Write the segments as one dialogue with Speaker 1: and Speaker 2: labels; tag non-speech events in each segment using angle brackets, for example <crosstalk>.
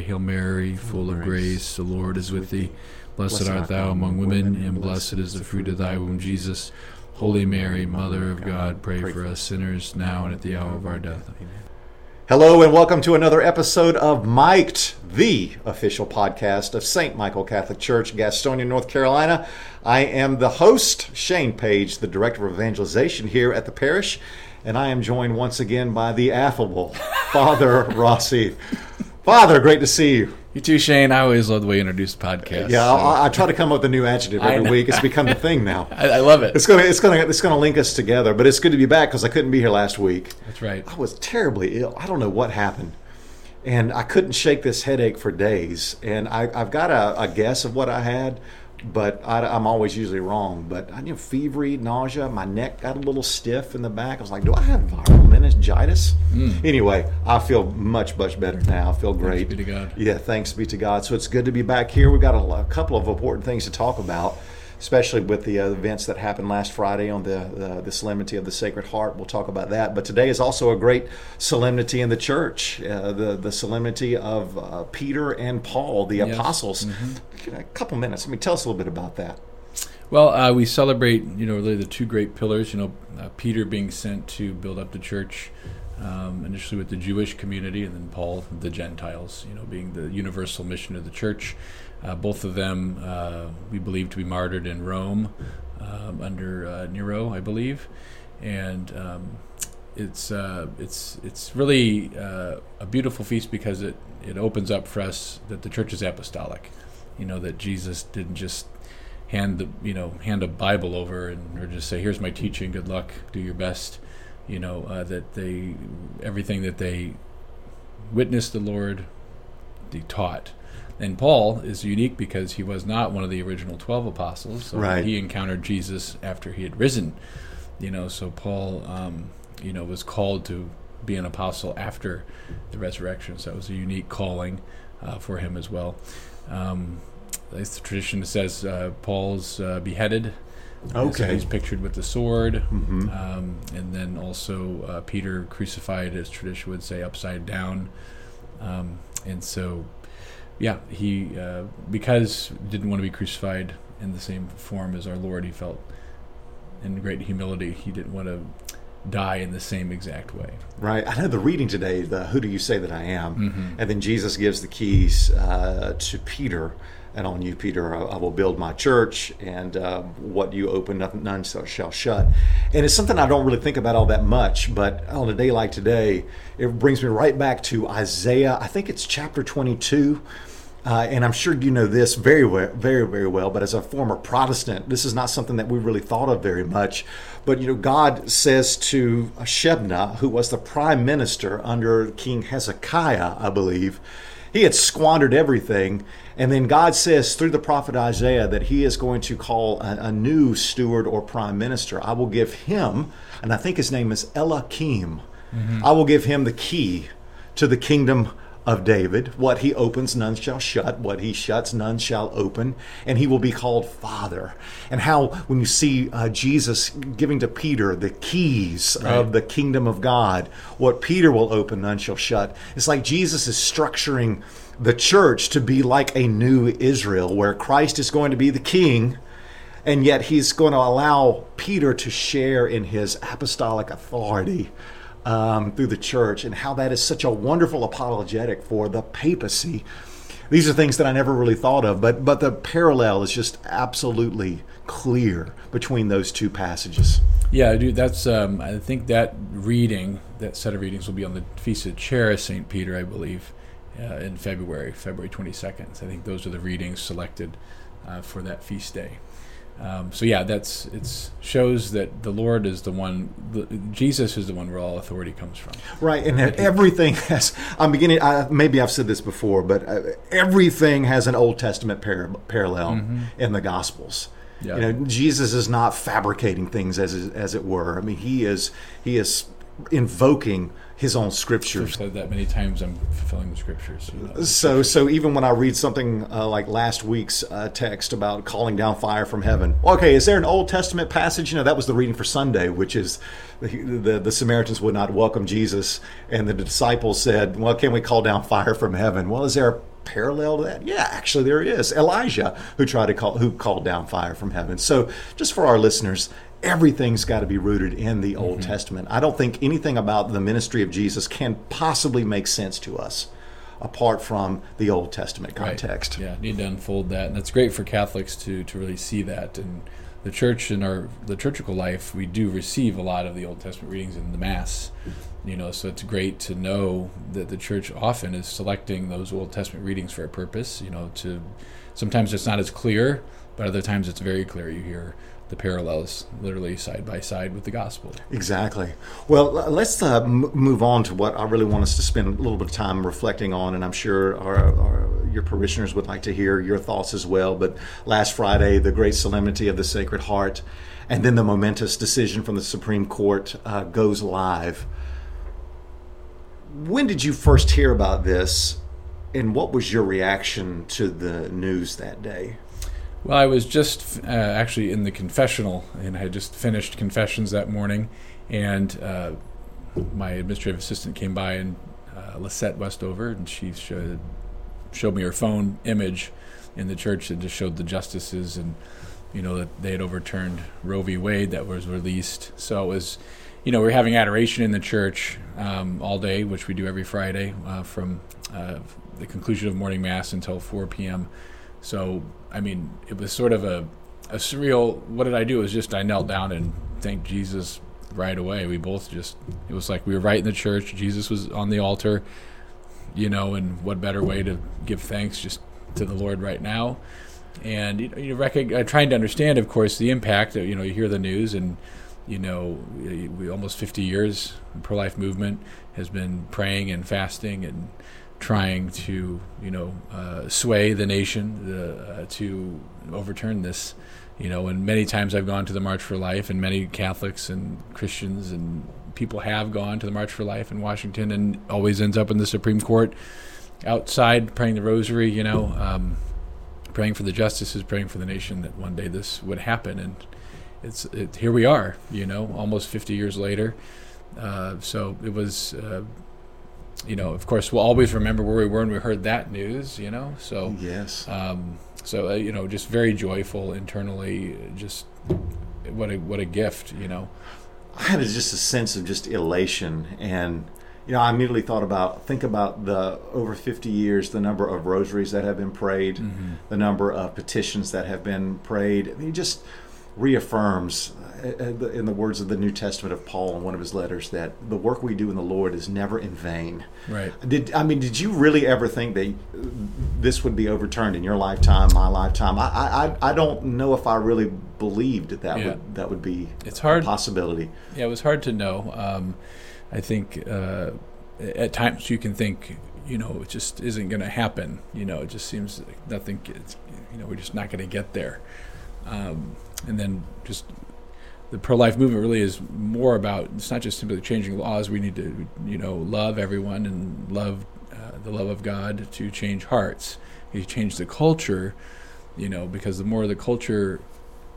Speaker 1: Hail Mary, full of grace, the Lord is with thee. Blessed art thou among women, and blessed is the fruit of thy womb, Jesus. Holy Mary, Mother of God, pray for us sinners now and at the hour of our death. Amen.
Speaker 2: Hello, and welcome to another episode of Mike'd, the official podcast of St. Michael Catholic Church, Gastonia, North Carolina. I am the host, Shane Page, the Director of Evangelization here at the parish, and I am joined once again by the affable Father <laughs> Rossi. Father, great to see you.
Speaker 1: You too, Shane. I always love the way you introduce podcasts.
Speaker 2: Yeah, so. I, I, try to come up with a new adjective every week. It's <laughs> become the thing now.
Speaker 1: I, I, love it.
Speaker 2: It's gonna, it's gonna, it's gonna link us together. But it's good to be back because I couldn't be here last week.
Speaker 1: That's right.
Speaker 2: I was terribly ill. I don't know what happened, and I couldn't shake this headache for days. And I, have got a, a guess of what I had, but I, am always usually wrong. But I you know fevery, nausea, my neck got a little stiff in the back. I was like, do I have viral meningitis? Mm. Anyway, I feel much much better now. I feel great.
Speaker 1: Thanks be to God.
Speaker 2: Yeah, thanks be to God. So it's good to be back here. We've got a, a couple of important things to talk about especially with the uh, events that happened last Friday on the, the, the Solemnity of the Sacred Heart. We'll talk about that. But today is also a great solemnity in the church, uh, the the solemnity of uh, Peter and Paul, the yes. apostles. Mm-hmm. A couple minutes. Let me tell us a little bit about that.
Speaker 1: Well, uh, we celebrate, you know, really the two great pillars. You know, uh, Peter being sent to build up the church. Um, initially with the Jewish community, and then Paul, the Gentiles, you know, being the universal mission of the church. Uh, both of them uh, we believe to be martyred in Rome um, under uh, Nero, I believe, and um, it's it's it's really a beautiful feast because it it opens up for us that the church is apostolic. You know that Jesus didn't just hand the you know hand a Bible over and or just say here's my teaching, good luck, do your best. You know uh, that they everything that they witnessed the Lord, they taught and Paul is unique because he was not one of the original 12 apostles. So
Speaker 2: right.
Speaker 1: He encountered Jesus after he had risen. You know, so Paul, um, you know, was called to be an apostle after the resurrection. So it was a unique calling uh, for him as well. Um, the tradition says uh, Paul's uh, beheaded.
Speaker 2: Okay. So
Speaker 1: he's pictured with the sword. Mm-hmm. Um, and then also uh, Peter crucified, as tradition would say, upside down. Um, and so yeah, he uh, because didn't want to be crucified in the same form as our Lord. He felt in great humility. He didn't want to die in the same exact way.
Speaker 2: Right. I know the reading today. The "Who do you say that I am?" Mm-hmm. and then Jesus gives the keys uh, to Peter. And on you, Peter, I, will build my church, and uh, what you open, none shall shut. And it's something I don't really think about all that much, but on a day like today, it brings me right back to Isaiah. I think it's chapter 22 uh, and I'm sure you know this very, well, very, very well. But as a former Protestant, this is not something that we really thought of very much. But you know, God says to Shebna, who was the prime minister under King Hezekiah, I believe, he had squandered everything. And then God says through the prophet Isaiah that he is going to call a, a new steward or prime minister. I will give him, and I think his name is Eliakim. Mm-hmm. I will give him the key to the kingdom of David. What he opens, none shall shut. What he shuts, none shall open. And he will be called Father. And how, when you see uh, Jesus giving to Peter the keys right. of the kingdom of God, what Peter will open, none shall shut. It's like Jesus is structuring the church to be like a new Israel, where Christ is going to be the king. And yet he's going to allow Peter to share in his apostolic authority um, through the church and how that is such a wonderful apologetic for the papacy. These are things that I never really thought of, but but the parallel is just absolutely clear between those two passages.
Speaker 1: Yeah, dude, that's um, I think that reading, that set of readings, will be on the feast of Chair of Saint Peter, I believe, uh, in February, February twenty second. I think those are the readings selected uh, for that feast day. Um, so yeah, that's it shows that the Lord is the one, the, Jesus is the one where all authority comes from.
Speaker 2: Right, and everything has. I'm beginning. I, maybe I've said this before, but uh, everything has an Old Testament par- parallel mm-hmm. in the Gospels. Yeah. You know, Jesus is not fabricating things as as it were. I mean, he is he is invoking his own scriptures.
Speaker 1: I've said that many times. I'm fulfilling the scriptures. You know.
Speaker 2: So, so even when I read something uh, like last week's uh, text about calling down fire from heaven, okay, is there an Old Testament passage? You know, that was the reading for Sunday, which is the, the, the Samaritans would not welcome Jesus, and the disciples said, "Well, can we call down fire from heaven?" Well, is there a parallel to that? Yeah, actually, there is. Elijah, who tried to call, who called down fire from heaven. So, just for our listeners, everything's got to be rooted in the Old mm-hmm. Testament. I don't think anything about the ministry of Jesus can possibly make sense to us apart from the Old Testament context.
Speaker 1: Right. Yeah, need to unfold that, and it's great for Catholics to to really see that. And the church in our liturgical life, we do receive a lot of the Old Testament readings in the Mass. You know, so it's great to know that the church often is selecting those Old Testament readings for a purpose. You know, to sometimes it's not as clear, but other times it's very clear. You hear the parallels literally side by side with the gospel.
Speaker 2: Exactly. Well, let's uh, m- move on to what I really want us to spend a little bit of time reflecting on, and I'm sure our, our, your parishioners would like to hear your thoughts as well. But last Friday, the great solemnity of the Sacred Heart, and then the momentous decision from the Supreme Court uh, goes live. When did you first hear about this, and what was your reaction to the news that day?
Speaker 1: Well, I was just uh, actually in the confessional, and I had just finished confessions that morning, and uh, my administrative assistant came by and uh, Lisette Westover, and she showed, showed me her phone image in the church that just showed the justices and you know that they had overturned Roe v. Wade that was released. So it was, you know, we are having adoration in the church um, all day, which we do every Friday uh, from uh, the conclusion of morning mass until 4 p.m. So I mean, it was sort of a, a surreal. What did I do? It was just I knelt down and thanked Jesus right away. We both just it was like we were right in the church. Jesus was on the altar, you know, and what better way to give thanks just to the Lord right now? And you know, you uh, trying to understand, of course, the impact. You know, you hear the news, and you know, we almost 50 years pro-life movement has been praying and fasting and trying to you know uh, sway the nation uh, to overturn this you know and many times I've gone to the March for Life and many Catholics and Christians and people have gone to the March for Life in Washington and always ends up in the Supreme Court outside praying the rosary you know um, praying for the justices praying for the nation that one day this would happen. And it's it, here we are you know almost 50 years later. Uh, so it was uh, you know, of course, we'll always remember where we were when we heard that news. You know, so
Speaker 2: yes.
Speaker 1: Um, so uh, you know, just very joyful internally. Just what a what a gift. You know,
Speaker 2: I had just a sense of just elation and. You know, I immediately thought about think about the over 50 years, the number of rosaries that have been prayed, mm-hmm. the number of petitions that have been prayed. I mean, just reaffirms, uh, uh, in the words of the New Testament of Paul in one of his letters, that the work we do in the Lord is never in vain.
Speaker 1: Right.
Speaker 2: Did I mean? Did you really ever think that this would be overturned in your lifetime, my lifetime? I I, I don't know if I really believed that that yeah. would that would be
Speaker 1: it's hard
Speaker 2: possibility.
Speaker 1: Yeah, it was hard to know. Um, I think uh, at times you can think you know it just isn't going to happen. You know, it just seems like nothing. Gets, you know, we're just not going to get there. Um, and then just the pro-life movement really is more about it's not just simply changing laws. We need to you know love everyone and love uh, the love of god to change hearts. You change the culture you know because the more the culture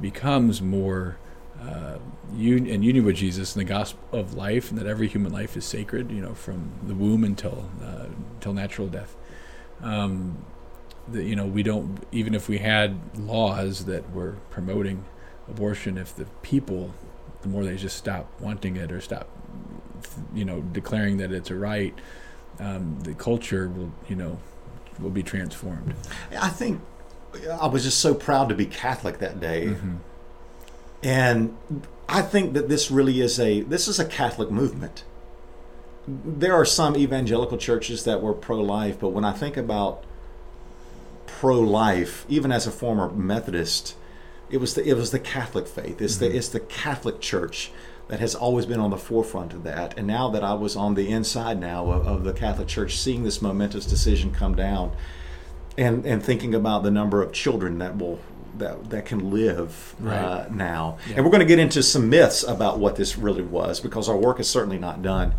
Speaker 1: becomes more uh, un- in union with jesus and the gospel of life and that every human life is sacred you know from the womb until uh, until natural death. Um, the, you know we don't even if we had laws that were promoting abortion if the people, the more they just stop wanting it or stop, you know, declaring that it's a right, um, the culture will, you know, will be transformed.
Speaker 2: I think I was just so proud to be Catholic that day, mm-hmm. and I think that this really is a this is a Catholic movement. There are some evangelical churches that were pro-life, but when I think about pro-life, even as a former Methodist, it was the it was the Catholic faith. It's mm-hmm. the it's the Catholic Church that has always been on the forefront of that. And now that I was on the inside now of, of the Catholic Church, seeing this momentous decision come down, and and thinking about the number of children that will that that can live uh, right. uh, now. Yeah. And we're going to get into some myths about what this really was because our work is certainly not done.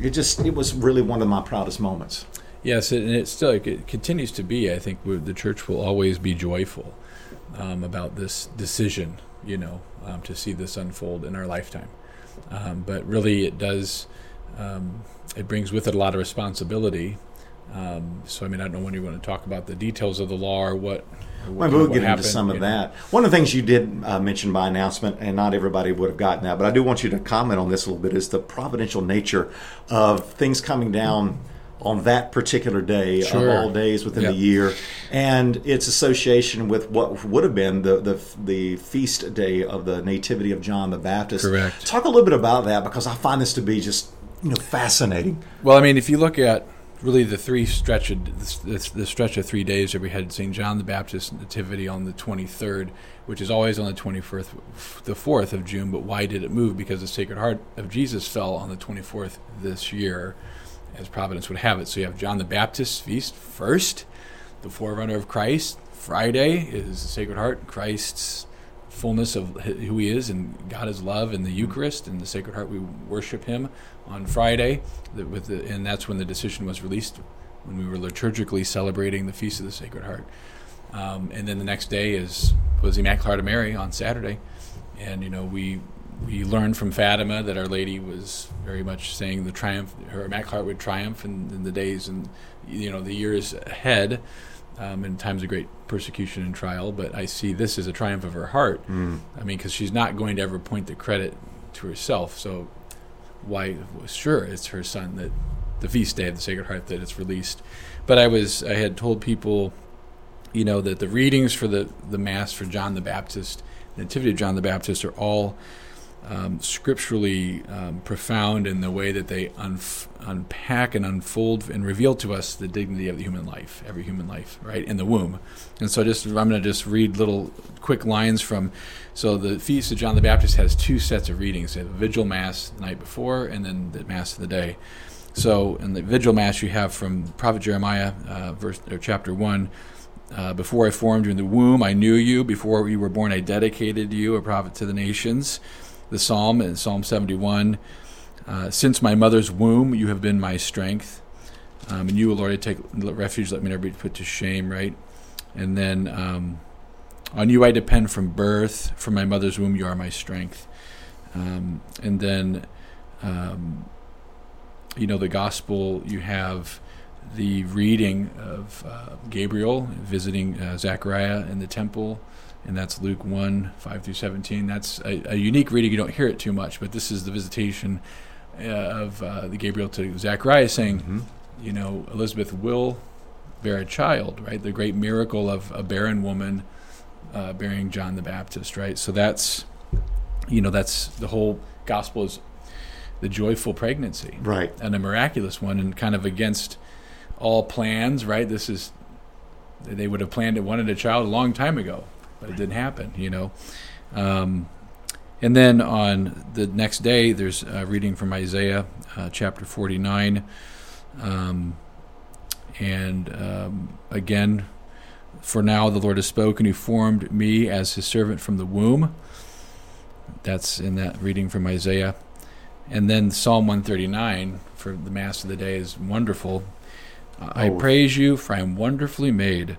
Speaker 2: it just it was really one of my proudest moments.
Speaker 1: Yes, and it still it continues to be. I think the church will always be joyful um, about this decision, you know, um, to see this unfold in our lifetime. Um, but really, it does. Um, it brings with it a lot of responsibility. Um, so, I mean, I don't know when you want to talk about the details of the law or what.
Speaker 2: well, we'll get into some of know. that. One of the things you did uh, mention by announcement, and not everybody would have gotten that, but I do want you to comment on this a little bit, is the providential nature of things coming down on that particular day sure. of all days within yep. the year, and its association with what would have been the, the the feast day of the nativity of John the Baptist.
Speaker 1: Correct.
Speaker 2: Talk a little bit about that because I find this to be just you know fascinating.
Speaker 1: Well, I mean, if you look at really the three stretch of the, the stretch of three days that we had St. John the Baptist nativity on the 23rd, which is always on the 24th, the 4th of June. But why did it move? Because the Sacred Heart of Jesus fell on the 24th this year as providence would have it. So you have John the Baptist's feast first, the forerunner of Christ. Friday is the Sacred Heart, Christ's fullness of who he is, and God is love in the Eucharist and the Sacred Heart. We worship Him on Friday, with the, and that's when the decision was released when we were liturgically celebrating the feast of the Sacred Heart. Um, and then the next day is was the Immaculate Heart of Mary on Saturday, and you know we we learned from Fatima that Our Lady was very much saying the triumph, her Immaculate Heart would triumph in, in the days and you know the years ahead, um, in times of great persecution and trial. But I see this as a triumph of her heart. Mm. I mean, because she's not going to ever point the credit to herself. So why? Sure, it's her son that the feast day of the Sacred Heart that it's released. But I was I had told people, you know, that the readings for the the Mass for John the Baptist, the Nativity of John the Baptist, are all um, scripturally um, profound in the way that they unf- unpack and unfold and reveal to us the dignity of the human life, every human life, right in the womb. And so, just I'm going to just read little quick lines from. So the feast of John the Baptist has two sets of readings: a vigil mass the night before, and then the mass of the day. So in the vigil mass, you have from Prophet Jeremiah, uh, verse or chapter one. Uh, before I formed you in the womb, I knew you. Before you were born, I dedicated you a prophet to the nations the psalm in Psalm 71. Uh, Since my mother's womb, you have been my strength. Um, and you, Lord, I take refuge, let me never be put to shame, right? And then um, on you I depend from birth. From my mother's womb, you are my strength. Um, and then, um, you know, the gospel, you have the reading of uh, Gabriel visiting uh, Zechariah in the temple and that's Luke 1 5 through 17. That's a, a, unique reading. You don't hear it too much, but this is the visitation uh, of uh, the Gabriel to Zachariah saying, mm-hmm. you know, Elizabeth will bear a child, right? The great miracle of a barren woman uh, bearing John the Baptist, right? So that's, you know, that's the whole gospel is the joyful pregnancy,
Speaker 2: right?
Speaker 1: And a miraculous one, and kind of against all plans, right? This is they would have planned it, wanted a child a long time ago, but it didn't happen, you know. Um, and then on the next day, there's a reading from Isaiah uh, chapter 49. Um, and um, again, for now the Lord has spoken, who formed me as his servant from the womb. That's in that reading from Isaiah. And then Psalm 139 for the Mass of the day is wonderful. I oh. praise you, for I am wonderfully made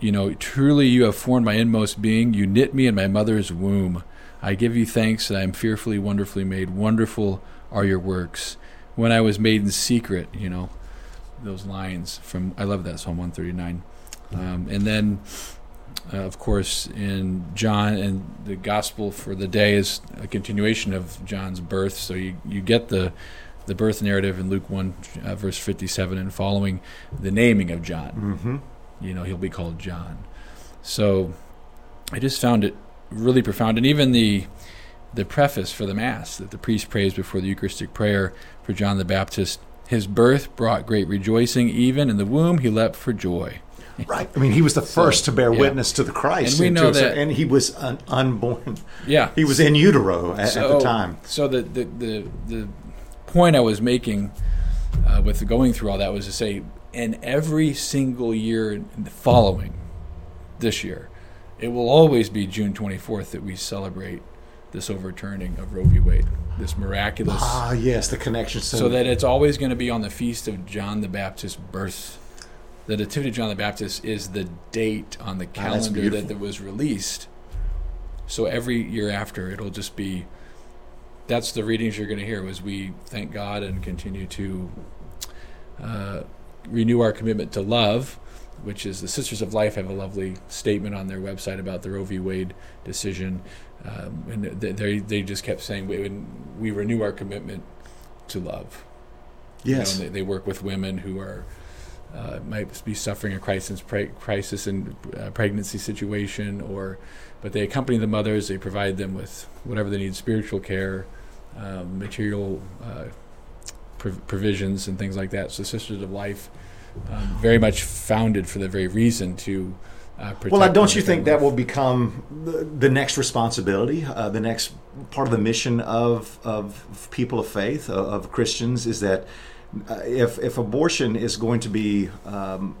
Speaker 1: you know, truly you have formed my inmost being. You knit me in my mother's womb. I give you thanks that I am fearfully, wonderfully made. Wonderful are your works. When I was made in secret, you know, those lines from, I love that Psalm 139. Um, and then, uh, of course, in John, and the gospel for the day is a continuation of John's birth. So you, you get the, the birth narrative in Luke 1, uh, verse 57 and following the naming of John.
Speaker 2: Mm-hmm
Speaker 1: you know, he'll be called John. So I just found it really profound. And even the the preface for the Mass that the priest prays before the Eucharistic prayer for John the Baptist his birth brought great rejoicing. Even in the womb, he leapt for joy. <laughs>
Speaker 2: Right. I mean, he was the first so, to bear yeah. witness to the Christ.
Speaker 1: And we know that,
Speaker 2: and he was un- unborn.
Speaker 1: Yeah.
Speaker 2: He was in utero at,
Speaker 1: so,
Speaker 2: at the time.
Speaker 1: So the the the, the point I was making uh, with going through all that was to say and every single year following this year, it will always be June 24th that we celebrate this overturning of Roe v. Wade. this miraculous.
Speaker 2: Ah, yes, the connection. So,
Speaker 1: that it's always going to be on the feast of John the Baptist's birth. The Nativity of John the Baptist is the date on the
Speaker 2: Ah,
Speaker 1: calendar that it was released. So every year after, it'll just be. That's the readings you're going to hear as we thank God and continue to uh, renew our commitment to love, which is the Sisters of Life have a lovely statement on their website about the Roe v. Wade decision, um, and they they- just kept saying we we renew our commitment to love.
Speaker 2: yes,
Speaker 1: You know, they, they work with women who are uh, might be suffering a crisis pre- crisis in uh, pregnancy situation, or but they accompany the mothers. They provide them with whatever they need, spiritual care, um, material uh, provisions, and things like that. So, Sisters of Life, um, very much founded for the very reason to. Uh, protect
Speaker 2: Well, don't you think
Speaker 1: defend
Speaker 2: that will become the, the next responsibility, uh, the next part of the mission of, of people of faith, of, of Christians, is that uh, if, if abortion is going to be um,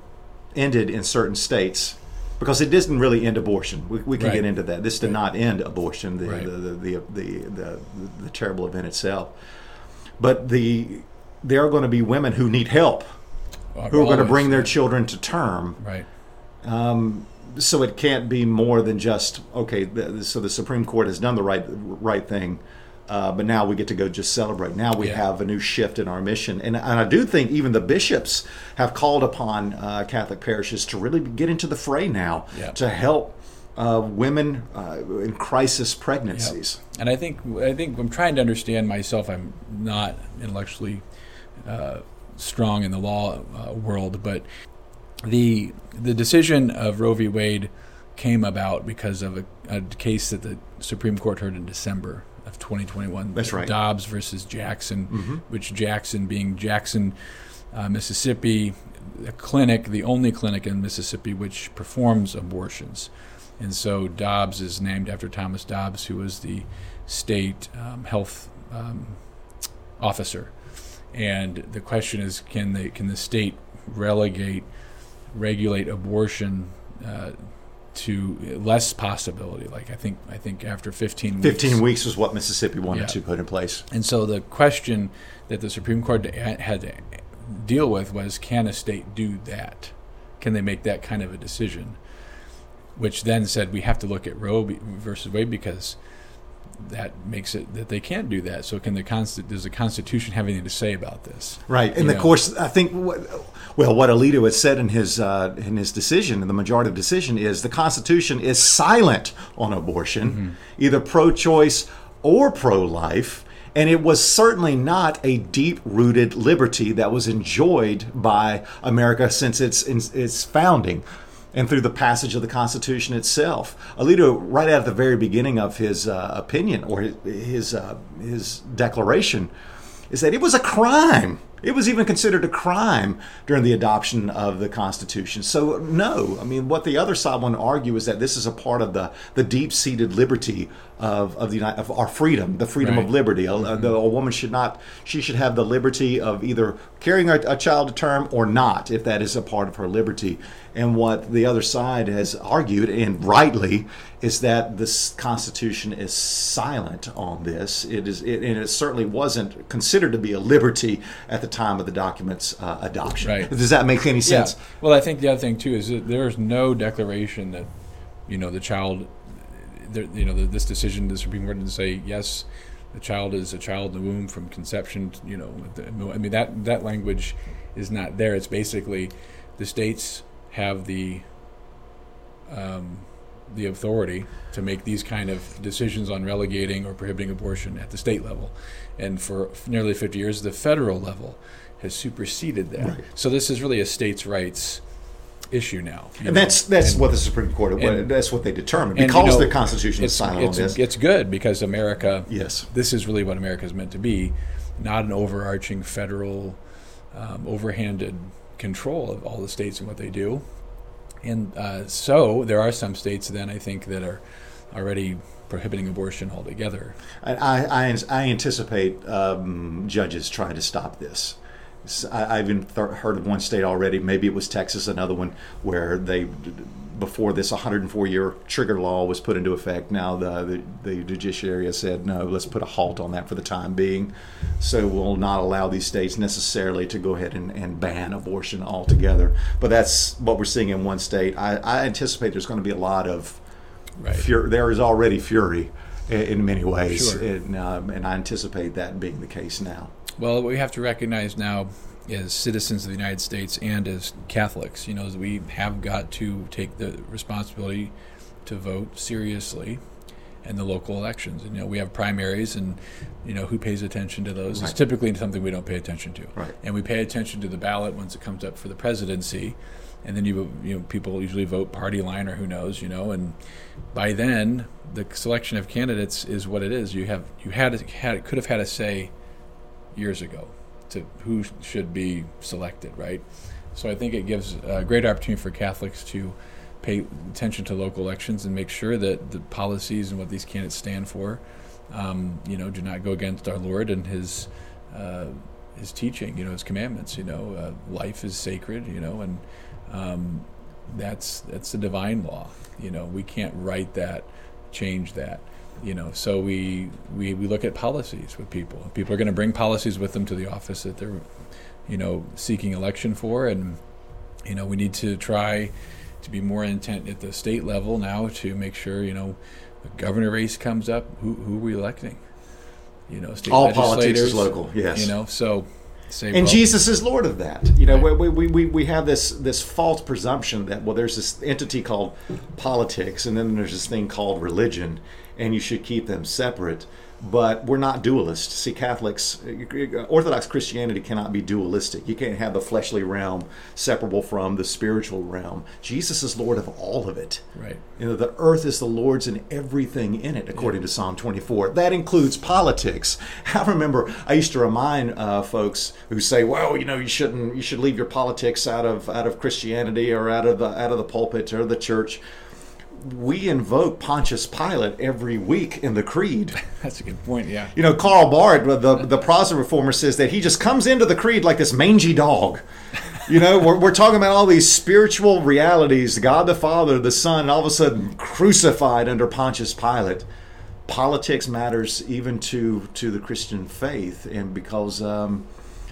Speaker 2: ended in certain states, because it doesn't really end abortion. We, we can
Speaker 1: Right.
Speaker 2: get into that. This did
Speaker 1: Right.
Speaker 2: not end abortion, the,
Speaker 1: Right.
Speaker 2: the, the, the, the, the, the terrible event itself. But the there are going to be women who need help,
Speaker 1: Uh,
Speaker 2: who are going to bring their children to term
Speaker 1: right.
Speaker 2: um, so it can't be more than just okay. The, so the Supreme Court has done the right right thing, uh, but now we get to go just celebrate. Now we
Speaker 1: Yeah.
Speaker 2: have a new shift in our mission, and, and I do think even the bishops have called upon uh, Catholic parishes to really get into the fray now
Speaker 1: Yeah.
Speaker 2: to help uh, women uh, in crisis pregnancies.
Speaker 1: And I think I think I'm trying to understand myself. I'm not intellectually uh, strong in the law uh, world, but the the decision of Roe v. Wade came about because of a, a case that the Supreme Court heard in December of 2021.
Speaker 2: That's right.
Speaker 1: Dobbs versus Jackson,
Speaker 2: Mhm.
Speaker 1: which Jackson being Jackson, uh, Mississippi, a clinic, the only clinic in Mississippi which performs abortions. And so Dobbs is named after Thomas Dobbs, who was the state um, health um, officer. And the question is, can they can the state relegate, regulate abortion uh, to less possibility? Like I think I think after 15 weeks,
Speaker 2: Fifteen weeks was what Mississippi wanted
Speaker 1: Yeah.
Speaker 2: to put in place.
Speaker 1: and so the question that the Supreme Court had to deal with was can a state do that? Can they make that kind of a decision? Which then said we have to look at Roe versus Wade because that makes it that they can't do that. So can the consti- does the Constitution have anything to say about this?
Speaker 2: Right, and
Speaker 1: You
Speaker 2: of
Speaker 1: know.
Speaker 2: course, I think what, well, what Alito has said in his uh, in his decision, in the majority decision, is the Constitution is silent on abortion,
Speaker 1: Mm-hmm.
Speaker 2: either pro-choice or pro-life, and it was certainly not a deep-rooted liberty that was enjoyed by America since its its founding. And through the passage of the Constitution itself, Alito, right at the very beginning of his uh, opinion or his his, uh, his declaration, is that it was a crime. It was even considered a crime during the adoption of the Constitution. So, no, I mean, what the other side want to argue is that this is a part of the, the deep seated liberty of, of, the, of our freedom, the freedom of
Speaker 1: Right.
Speaker 2: liberty. A, mm-hmm. the, a woman should not, she should have the liberty of either carrying a, a child to term or not, if that is a part of her liberty. And what the other side has argued, and rightly, is that this Constitution is silent on this. It is, it, and it certainly wasn't considered to be a liberty at the time of the document's uh, adoption.
Speaker 1: Right.
Speaker 2: Does that make any sense?
Speaker 1: Yeah. Well, I think the other thing too is that there is no declaration that you know the child, you know, the, this decision the Supreme Court didn't say yes, the child is a child in the womb from conception. You know, the- I mean that that language is not there. It's basically the states have the um, the authority to make these kind of decisions on relegating or prohibiting abortion at the state level, and for nearly 50 years, the federal level has superseded that.
Speaker 2: Right.
Speaker 1: So this is really a states' rights issue now.
Speaker 2: And
Speaker 1: know.
Speaker 2: that's that's
Speaker 1: And
Speaker 2: what the Supreme Court,
Speaker 1: and-
Speaker 2: that's what they determined.
Speaker 1: and, you
Speaker 2: Because
Speaker 1: know,
Speaker 2: the Constitution is silent
Speaker 1: it's,
Speaker 2: on this.
Speaker 1: it's good because America.
Speaker 2: yes.
Speaker 1: This is really what America is meant to be, not an overarching federal, um, overhanded control of all the states and what they do. And uh, so there are some states then I think that are already prohibiting abortion altogether.
Speaker 2: I, I, I- anticipate um, judges trying to stop this. I, have even th- heard of one state already. Maybe it was Texas, another one where they before this 104 year trigger law was put into effect. Now the, the, the judiciary has said, no, let's put a halt on that for the time being. So we'll not allow these states necessarily to go ahead and, and ban abortion altogether. But that's what we're seeing in one state. I, I anticipate there's going to be a lot of
Speaker 1: Right.
Speaker 2: fury. There is already fury in, in many ways.
Speaker 1: Sure.
Speaker 2: And, um, and I anticipate that being the case now.
Speaker 1: Well, we have to recognize now as citizens of the United States and as Catholics, you know, we have got to take the responsibility to vote seriously in the local elections. And, you know, we have primaries, and you know who pays attention to those. It's typically something we don't pay attention to.
Speaker 2: Right.
Speaker 1: And we pay attention to the ballot once it comes up for the presidency, and then you you know people usually vote party line or who knows, you know, and by then the selection of candidates is what it is. You have you had had could have had a say years ago to who should be selected, right? So I think it gives a great opportunity for Catholics to pay attention to local elections and make sure that the policies and what these candidates stand for, um, you know, do not go against our Lord and His uh, His teaching, you know, His commandments. You know, uh, life is sacred, you know, and um, that's that's the divine law. You know, we can't write that, change that. You know, so we we, we look at policies with people. People are going to bring policies with them to the office that they're, you know, seeking election for, and you know, we need to try to be more intent at the state level now to make sure you know, the governor race comes up. Who who are we electing? You know, state
Speaker 2: All politics is local, yes.
Speaker 1: You know, so
Speaker 2: And
Speaker 1: well,
Speaker 2: Jesus is Lord of that. You know,
Speaker 1: Right.
Speaker 2: we, we, we, we have this this false presumption that well, there's this entity called politics, and then there's this thing called religion, and you should keep them separate. But we're not dualists. See, Catholics, Orthodox Christianity cannot be dualistic. You can't have the fleshly realm separable from the spiritual realm. Jesus is Lord of all of it.
Speaker 1: right.
Speaker 2: You know, the earth is the Lord's and everything in it, according to Psalm 24. That includes politics. <laughs> I remember I used to remind uh, folks who say, "Well, you know, you shouldn't, you should leave your politics out of out of Christianity or out of the out of the pulpit or the church." We invoke Pontius Pilate every week in the Creed. <laughs>
Speaker 1: That's a good point. Yeah.
Speaker 2: You know, Karl Barth, the the Protestant reformer, says that he just comes into the creed like this mangy dog. You know, we're, we're talking about all these spiritual realities God the Father, the Son, and all of a sudden crucified under Pontius Pilate. Politics matters even to, to the Christian faith, and because um,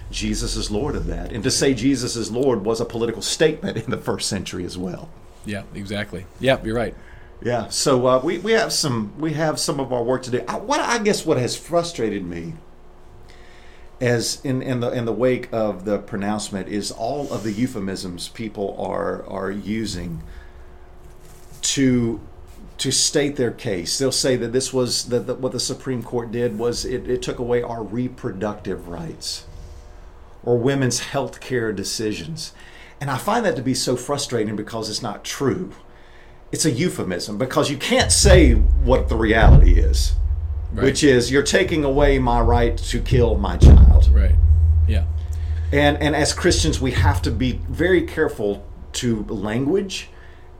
Speaker 2: Jesus is Lord of that. And to say Jesus is Lord was a political statement in the first century as well.
Speaker 1: Yeah. Exactly. Yeah. You're right.
Speaker 2: Yeah, so uh, we, we have some we have some of our work to do. I, what I guess what has frustrated me, as in, in the in the wake of the pronouncement, is all of the euphemisms people are are using to to state their case. They'll say that this was that, what the Supreme Court did was it, it took away our reproductive rights or women's health care decisions. And I find that to be so frustrating because it's not true. It's a euphemism because you can't say what the reality is,
Speaker 1: Right.
Speaker 2: which is you're taking away my right to kill my child.
Speaker 1: Right. Yeah.
Speaker 2: And and as Christians, we have to be very careful to language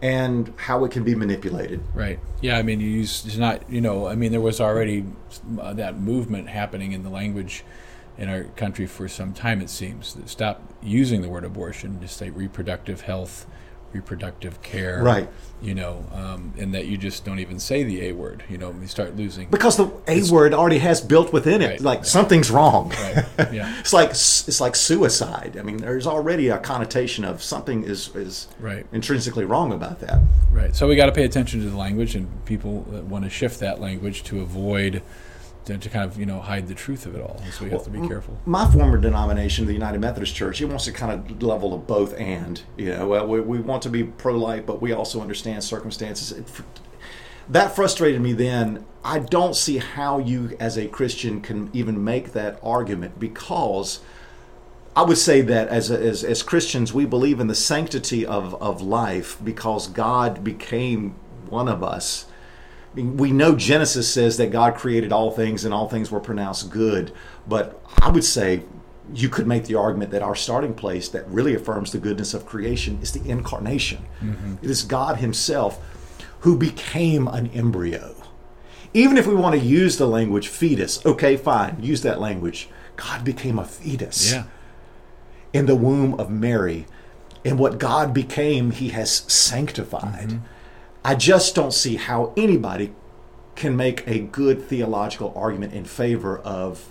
Speaker 2: and how it can be manipulated.
Speaker 1: Right. Yeah. I mean, you use it's not. You know. I mean, there was already uh, that movement happening in the language in our country for some time. It seems. That stop using the word abortion. Just say reproductive health, reproductive care.
Speaker 2: Right.
Speaker 1: You know, um, and that you just don't even say the a word. You know, you start losing.
Speaker 2: Because the A word already has built within it,
Speaker 1: Right.
Speaker 2: like something's wrong.
Speaker 1: Right. <laughs> Yeah.
Speaker 2: it's like it's like suicide. I mean, there's already a connotation of something is is
Speaker 1: Right.
Speaker 2: intrinsically wrong about that.
Speaker 1: Right. So we got to pay attention to the language, and people that want to shift that language to avoid, to, to kind of you know hide the truth of it all. So we have to be careful.
Speaker 2: My former denomination, the United Methodist Church, it wants to kind of level of both and. You know, well, we, we want to be pro-life, but we also understand circumstances. It, that frustrated me then. I don't see how you, as a Christian, can even make that argument because I would say that as, as, as Christians, we believe in the sanctity of, of life because God became one of us. We know Genesis says that God created all things and all things were pronounced good, but I would say you could make the argument that our starting place that really affirms the goodness of creation is the incarnation. Mm-hmm. It is God Himself who became an embryo. Even if we want to use the language fetus, okay, fine, use that language. God became a fetus
Speaker 1: Yeah.
Speaker 2: in the womb of Mary. and what God became, He has sanctified. Mm-hmm. I just don't see how anybody can make a good theological argument in favor of,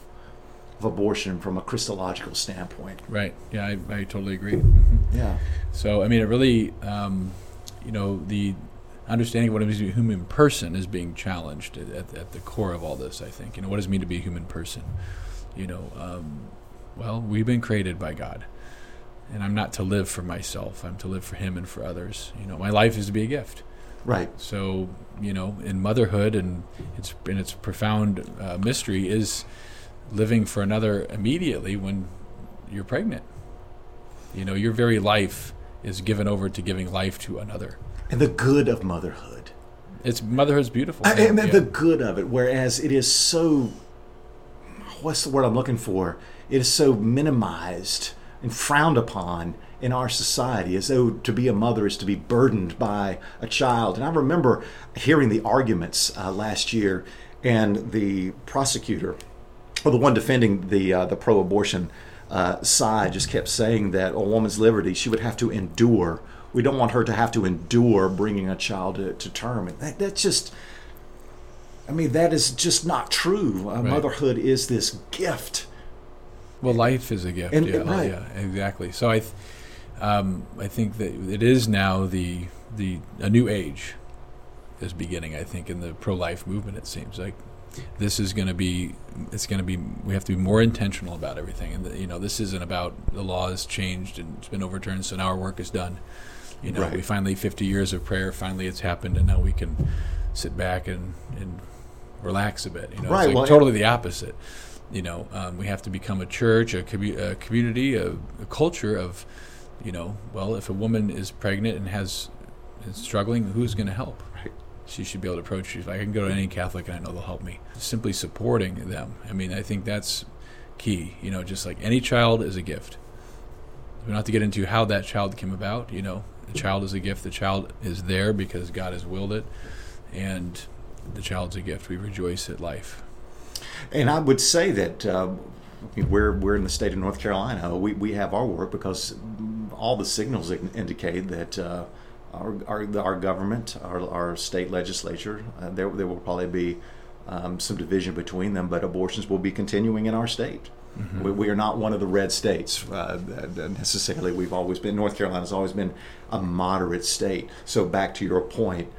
Speaker 2: of abortion from a Christological standpoint.
Speaker 1: Right. Yeah, I, I totally agree.
Speaker 2: Yeah.
Speaker 1: So, I mean, it really, um, you know, the understanding of what it means to be a human person is being challenged at, at the core of all this, I think. You know, what does it mean to be a human person? You know, um, well, we've been created by God. And I'm not to live for myself. I'm to live for Him and for others. You know, my life is to be a gift.
Speaker 2: Right.
Speaker 1: So, you know, in motherhood and its in its profound uh, mystery is living for another immediately when you're pregnant. You know, your very life is given over to giving life to another.
Speaker 2: And the good of motherhood.
Speaker 1: It's motherhood's beautiful.
Speaker 2: I, and
Speaker 1: yeah.
Speaker 2: the good of it, whereas it is so, what's the word I'm looking for? It is so minimized and frowned upon in our society as though to be a mother is to be burdened by a child. And I remember hearing the arguments uh, last year, and the prosecutor, or the one defending the uh, the pro-abortion uh, side, just kept saying that a woman's liberty she would have to endure. We don't want her to have to endure bringing a child to, to term. And that, that's just, I mean, that is just not true. Uh, Motherhood is this gift.
Speaker 1: Well, life is a gift.
Speaker 2: And-
Speaker 1: yeah,
Speaker 2: right.
Speaker 1: yeah, exactly. So I, th- um, I think that it is now the the a new age is beginning. I think in the pro life movement, it seems like this is going to be it's going to be we have to be more intentional about everything. And the, you know, this isn't about the law has changed and it's been overturned, so now our work is done. You know,
Speaker 2: Right.
Speaker 1: we finally 50 years of prayer. Finally, it's happened, and now we can sit back and and relax a bit. You know,
Speaker 2: Right,
Speaker 1: it's like
Speaker 2: well,
Speaker 1: totally the opposite. You know, um, we have to become a church, a, commu- a community, a, a culture of, you know, well, if a woman is pregnant and has is struggling, who's going to help?
Speaker 2: Right.
Speaker 1: She should be able to approach. If I can go to any Catholic and I know they'll help me. Simply supporting them. I mean, I think that's key. You know, just like any child is a gift. We don't have to get into how that child came about. You know, the child is a gift. The child is there because God has willed it, and the child's a gift. We rejoice at life.
Speaker 2: And I would say that uh, we're we're in the state of North Carolina. We, we have our work because all the signals indicate that uh, our, our our government, our, our state legislature, uh, there there will probably be um, some division between them, but abortions will be continuing in our state. We, we are not one of the red states uh, necessarily. We've always been North Carolina's always been a moderate state. So back to your point,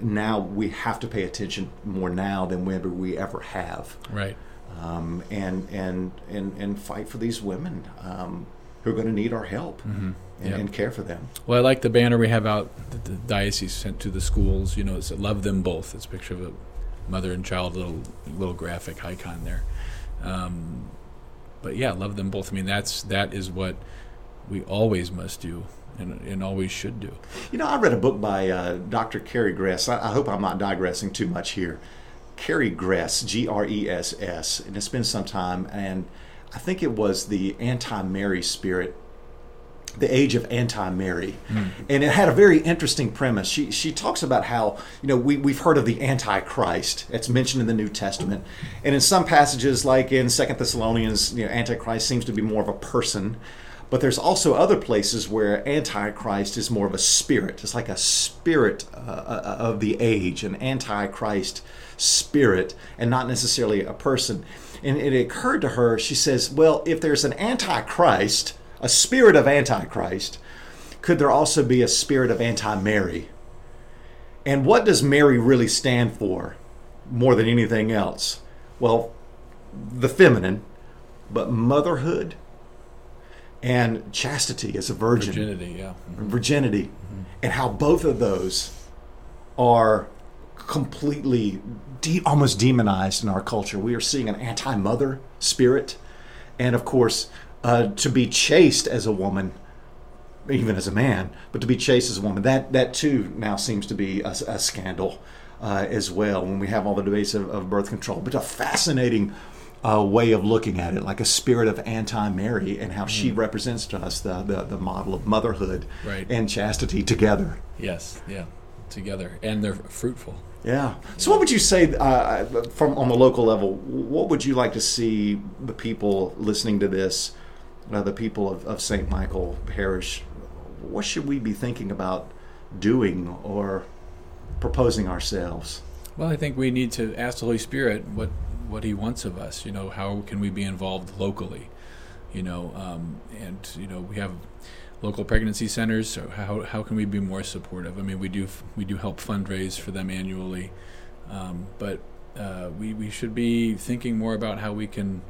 Speaker 2: now we have to pay attention more now than whenever we ever have
Speaker 1: Right.
Speaker 2: um, and, and and and fight for these women um, who are going to need our help and,
Speaker 1: Yeah.
Speaker 2: and care for them.
Speaker 1: Well, I like the banner we have out that the diocese sent to the schools. You know, it's love them both. It's a picture of a mother and child, little little graphic icon there. Um, but yeah, love them both. I mean, that's that is what we always must do and, and always should do.
Speaker 2: You know, I read a book by uh, Dr. Carrie Gress. I, I hope I'm not digressing too much here. Carrie Gress, G R E S S, and it's been some time, and I think it was the anti-Mary spirit the age of anti-Mary, and it had a very interesting premise. She she talks about how you know we we've heard of the Antichrist. It's mentioned in the New Testament, and in some passages, like in Second Thessalonians, you know, Antichrist seems to be more of a person. But there's also other places where Antichrist is more of a spirit. It's like a spirit uh, uh, of the age, an Antichrist spirit, and not necessarily a person. And it occurred to her, she says, well, if there's an Antichrist, a spirit of Antichrist, could there also be a spirit of anti Mary? And what does Mary really stand for more than anything else? Well, the feminine, but motherhood and chastity as a virgin,
Speaker 1: Virginity, yeah. Mm-hmm.
Speaker 2: virginity, mm-hmm. and how both of those are completely de- almost demonized in our culture. We are seeing an anti mother spirit, and of course, uh, to be chaste as a woman, even as a man, but to be chaste as a woman, that, that too now seems to be a, a scandal uh, as well when we have all the debates of, of birth control. But a fascinating uh, way of looking at it, like a spirit of anti Mary and how she represents to us the, the, the model of motherhood
Speaker 1: Right.
Speaker 2: and chastity together.
Speaker 1: Yes, yeah. Together. And they're fruitful.
Speaker 2: Yeah. So, what would you say uh, from on the local level? What would you like to see the people listening to this, uh, the people of, of St. Michael Parish? what should we be thinking about doing or proposing ourselves?
Speaker 1: Well, I think we need to ask the Holy Spirit what what He wants of us. You know, how can we be involved locally? You know, um, and you know we have local pregnancy centers. So how how can we be more supportive? I mean, we do we do help fundraise for them annually, um, but uh, we we should be thinking more about how we can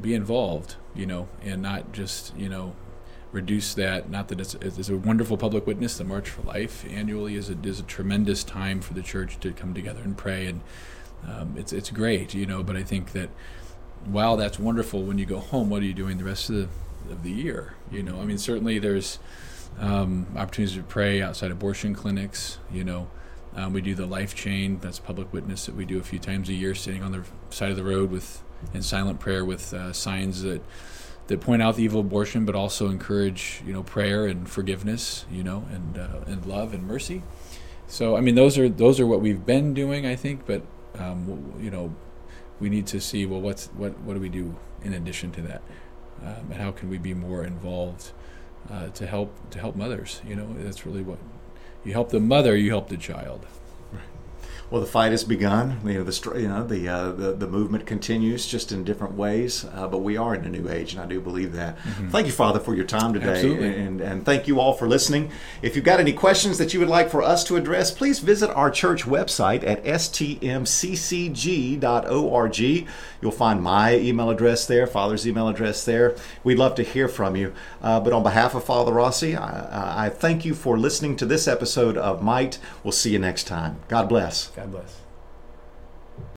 Speaker 1: be involved. You know, and not just you know reduce that. Not that it's, it's a wonderful public witness. The March for Life annually is a, is a tremendous time for the church to come together and pray, and um, it's it's great, you know. But I think that while that's wonderful, when you go home, what are you doing the rest of the of the year? You know, I mean, certainly there's um, opportunities to pray outside abortion clinics. You know, um, we do the life chain. That's public witness that we do a few times a year, sitting on the side of the road with in silent prayer with uh, signs that that point out the evil abortion, but also encourage you know prayer and forgiveness, you know, and uh, and love and mercy. So I mean, those are those are what we've been doing, I think. But um, you know, we need to see well, what's what what do we do in addition to that, um, and how can we be more involved uh, to help to help mothers? You know, that's really what you help the mother, you help the child.
Speaker 2: Well, the fight has begun. You know, the you know the uh, the, the movement continues, just in different ways. Uh, but we are in a new age, and I do believe that. Mm-hmm. Thank you, Father, for your time today,
Speaker 1: Absolutely.
Speaker 2: and and thank you all for listening. If you've got any questions that you would like for us to address, please visit our church website at stmccg.org. You'll find my email address there, Father's email address there. We'd love to hear from you. Uh, but on behalf of Father Rossi, I, I thank you for listening to this episode of Mike'd. We'll see you next time. God bless.
Speaker 1: God bless.